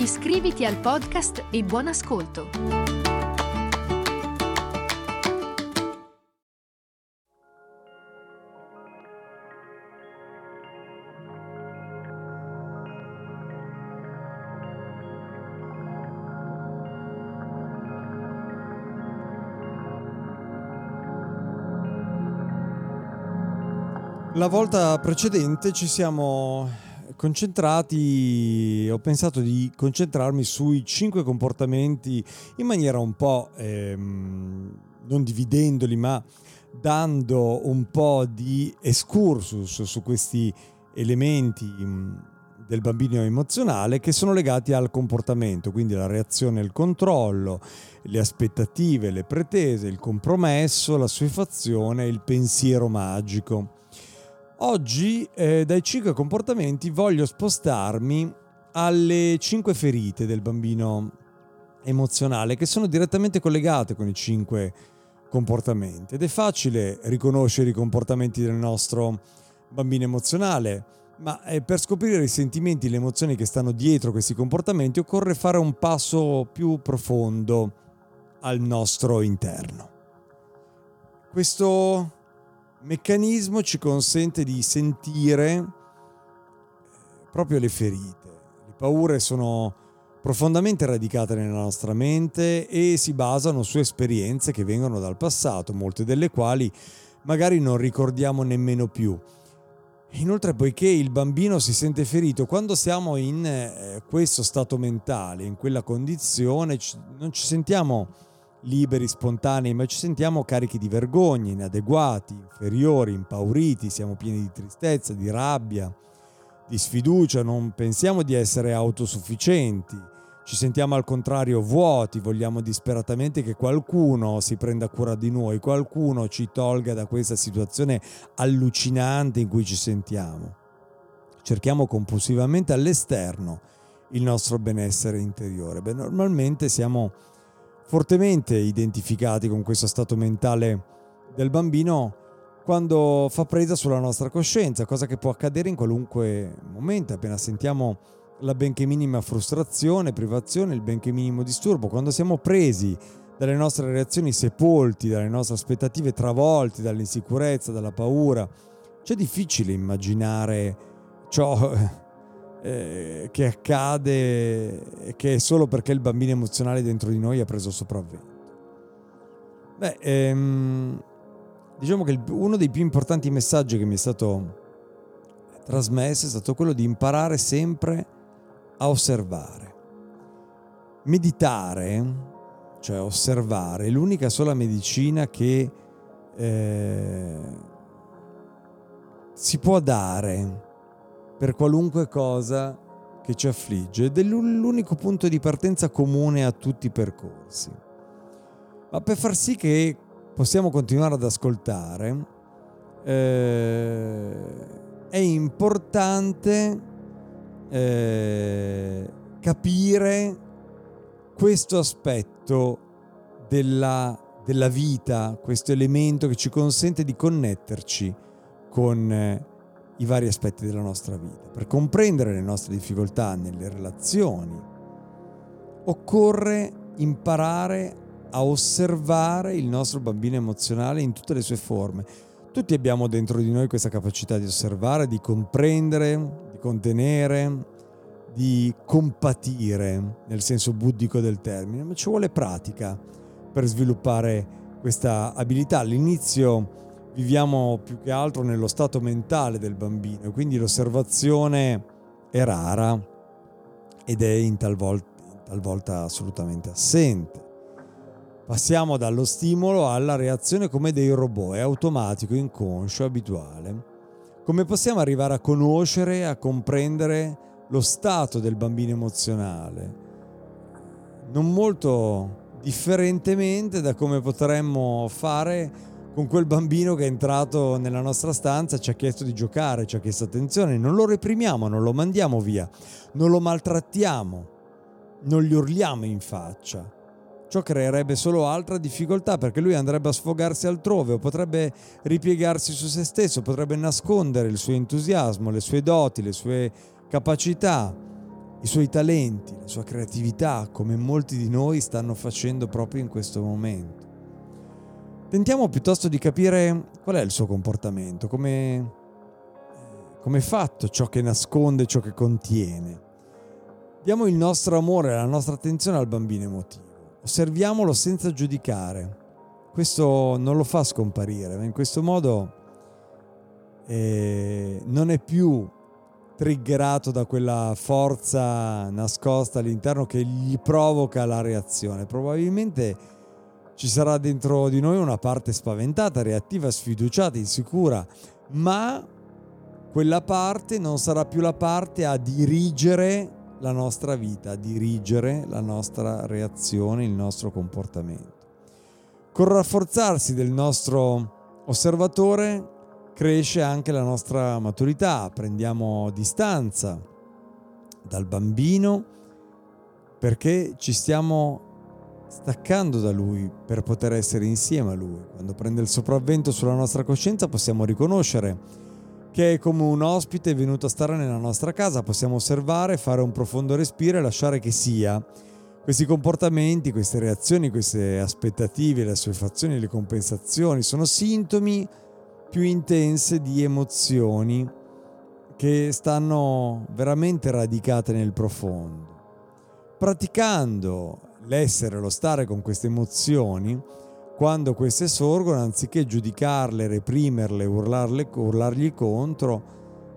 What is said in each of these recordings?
Iscriviti al podcast e buon ascolto! La volta precedente ci siamo concentrati, ho pensato di concentrarmi sui cinque comportamenti in maniera un po' ehm, non dividendoli, ma dando un po' di excursus su questi elementi mm, del bambino emozionale che sono legati al comportamento, quindi la reazione il controllo, le aspettative, le pretese, il compromesso, la suefazione e il pensiero magico. Oggi eh, dai cinque comportamenti voglio spostarmi alle cinque ferite del bambino emozionale che sono direttamente collegate con i cinque comportamenti ed è facile riconoscere i comportamenti del nostro bambino emozionale, ma eh, per scoprire i sentimenti e le emozioni che stanno dietro questi comportamenti occorre fare un passo più profondo al nostro interno. Questo meccanismo ci consente di sentire eh, proprio le ferite. Le paure sono profondamente radicate nella nostra mente e si basano su esperienze che vengono dal passato, molte delle quali magari non ricordiamo nemmeno più. Inoltre, poiché il bambino si sente ferito, quando siamo in eh, questo stato mentale, in quella condizione, non ci sentiamo liberi, spontanei, ma ci sentiamo carichi di vergogna, inadeguati, inferiori, impauriti, siamo pieni di tristezza, di rabbia, di sfiducia, non pensiamo di essere autosufficienti, ci sentiamo al contrario vuoti, vogliamo disperatamente che qualcuno si prenda cura di noi, qualcuno ci tolga da questa situazione allucinante in cui ci sentiamo. Cerchiamo compulsivamente all'esterno il nostro benessere interiore. Beh, normalmente siamo fortemente identificati con questo stato mentale del bambino quando fa presa sulla nostra coscienza, cosa che può accadere in qualunque momento, appena sentiamo la benché minima frustrazione, privazione, il benché minimo disturbo, quando siamo presi dalle nostre reazioni sepolti, dalle nostre aspettative travolti, dall'insicurezza, dalla paura, c'è difficile immaginare ciò eh, che accade che è solo perché il bambino emozionale dentro di noi ha preso sopravvento. Beh, ehm, diciamo che uno dei più importanti messaggi che mi è stato trasmesso è stato quello di imparare sempre a osservare. Meditare, cioè osservare, è l'unica sola medicina che eh, si può dare per qualunque cosa che ci affligge ed è l'unico punto di partenza comune a tutti i percorsi. Ma per far sì che possiamo continuare ad ascoltare, eh, è importante eh, capire questo aspetto della, della, vita, questo elemento che ci consente di connetterci con eh, i vari aspetti della nostra vita. Per comprendere le nostre difficoltà nelle relazioni, occorre imparare a osservare il nostro bambino emozionale in tutte le sue forme. Tutti abbiamo dentro di noi questa capacità di osservare, di comprendere, di contenere, di compatire nel senso buddhico del termine, ma ci vuole pratica per sviluppare questa abilità. All'inizio viviamo più che altro nello stato mentale del bambino, quindi l'osservazione è rara ed è in talvolta, in talvolta assolutamente assente. Passiamo dallo stimolo alla reazione come dei robot, è automatico, inconscio, abituale. Come possiamo arrivare a conoscere, a comprendere lo stato del bambino emozionale? non molto differentemente da come potremmo fare con quel bambino che è entrato nella nostra stanza, ci ha chiesto di giocare, ci ha chiesto attenzione, non lo reprimiamo, non lo mandiamo via, non lo maltrattiamo, non gli urliamo in faccia. Ciò creerebbe solo altra difficoltà perché lui andrebbe a sfogarsi altrove o potrebbe ripiegarsi su se stesso, potrebbe nascondere il suo entusiasmo, le sue doti, le sue capacità, i suoi talenti, la sua creatività, come molti di noi stanno facendo proprio in questo momento. Tentiamo piuttosto di capire qual è il suo comportamento, come, è fatto ciò che nasconde, ciò che contiene. Diamo il nostro amore, la nostra attenzione al bambino emotivo. Osserviamolo senza giudicare. Questo non lo fa scomparire, ma in questo modo eh, non è più triggerato da quella forza nascosta all'interno che gli provoca la reazione. Probabilmente ci sarà dentro di noi una parte spaventata, reattiva, sfiduciata, insicura, ma quella parte non sarà più la parte a dirigere la nostra vita, a dirigere la nostra reazione, il nostro comportamento. Col rafforzarsi del nostro osservatore cresce anche la nostra maturità, prendiamo distanza dal bambino perché ci stiamo staccando da lui per poter essere insieme a lui. Quando prende il sopravvento sulla nostra coscienza possiamo riconoscere che è come un ospite venuto a stare nella nostra casa, possiamo osservare, fare un profondo respiro e lasciare che sia. Questi comportamenti, queste reazioni, queste aspettative, le assuefazioni, le compensazioni sono sintomi più intense di emozioni che stanno veramente radicate nel profondo. Praticando l'essere, lo stare con queste emozioni, quando queste sorgono, anziché giudicarle, reprimerle, urlarle, urlargli contro,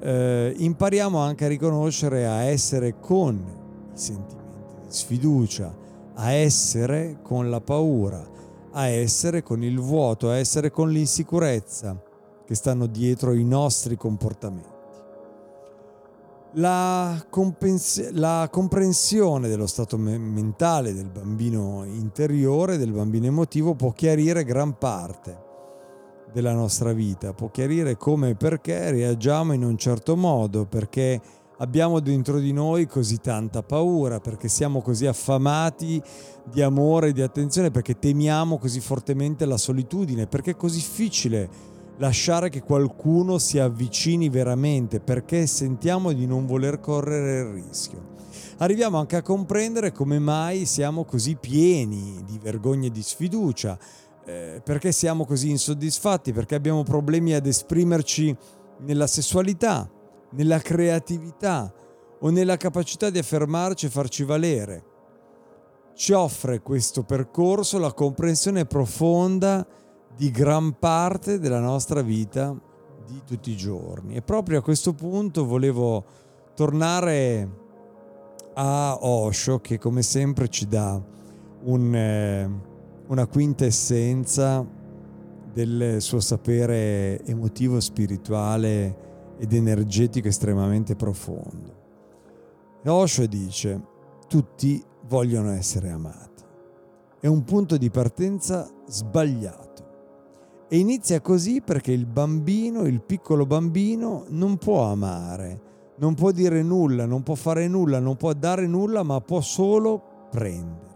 eh, impariamo anche a riconoscere, a essere con i sentimenti di sfiducia, a essere con la paura, a essere con il vuoto, a essere con l'insicurezza che stanno dietro i nostri comportamenti. La, compens- la, comprensione dello stato me- mentale del bambino interiore, del bambino emotivo, può chiarire gran parte della nostra vita, può chiarire come e perché reagiamo in un certo modo, perché abbiamo dentro di noi così tanta paura, perché siamo così affamati di amore e di attenzione, perché temiamo così fortemente la solitudine, perché è così difficile lasciare che qualcuno si avvicini veramente perché sentiamo di non voler correre il rischio. Arriviamo anche a comprendere come mai siamo così pieni di vergogna e di sfiducia, eh, perché siamo così insoddisfatti, perché abbiamo problemi ad esprimerci nella sessualità, nella creatività o nella capacità di affermarci e farci valere. Ci offre questo percorso la comprensione profonda di gran parte della nostra vita di tutti i giorni. E proprio a questo punto volevo tornare a Osho che come sempre ci dà un, eh, una quintessenza del suo sapere emotivo, spirituale ed energetico estremamente profondo. Osho dice, tutti vogliono essere amati. È un punto di partenza sbagliato e inizia così perché il bambino, il piccolo bambino, non può amare, non può dire nulla, non può fare nulla, non può dare nulla, ma può solo prendere.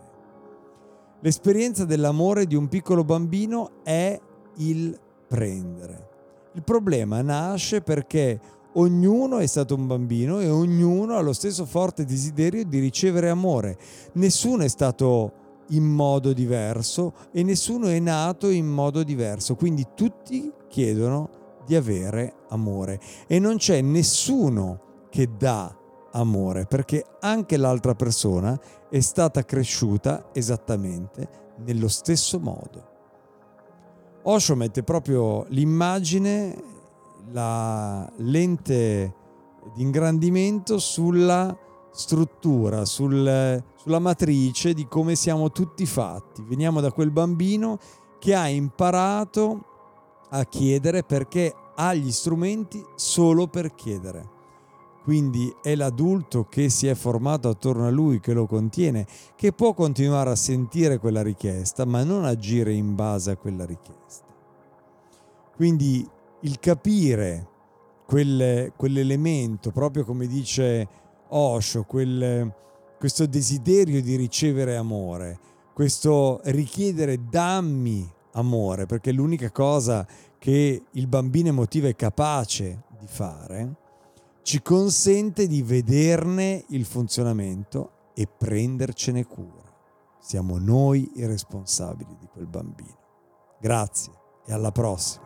L'esperienza dell'amore di un piccolo bambino è il prendere. Il problema nasce perché ognuno è stato un bambino e ognuno ha lo stesso forte desiderio di ricevere amore. Nessuno è stato in modo diverso e nessuno è nato in modo diverso, quindi tutti chiedono di avere amore e non c'è nessuno che dà amore perché anche l'altra persona è stata cresciuta esattamente nello stesso modo. Osho mette proprio l'immagine, la lente di ingrandimento sulla struttura, sul, sulla matrice di come siamo tutti fatti. Veniamo da quel bambino che ha imparato a chiedere perché ha gli strumenti solo per chiedere. quindi è l'adulto che si è formato attorno a lui, che lo contiene, che può continuare a sentire quella richiesta, ma non agire in base a quella richiesta. Quindi il capire quel, quell'elemento, proprio come dice Osho, quel, questo desiderio di ricevere amore, questo richiedere dammi amore, perché è l'unica cosa che il bambino emotivo è capace di fare, ci consente di vederne il funzionamento e prendercene cura. Siamo noi i responsabili di quel bambino. Grazie e alla prossima.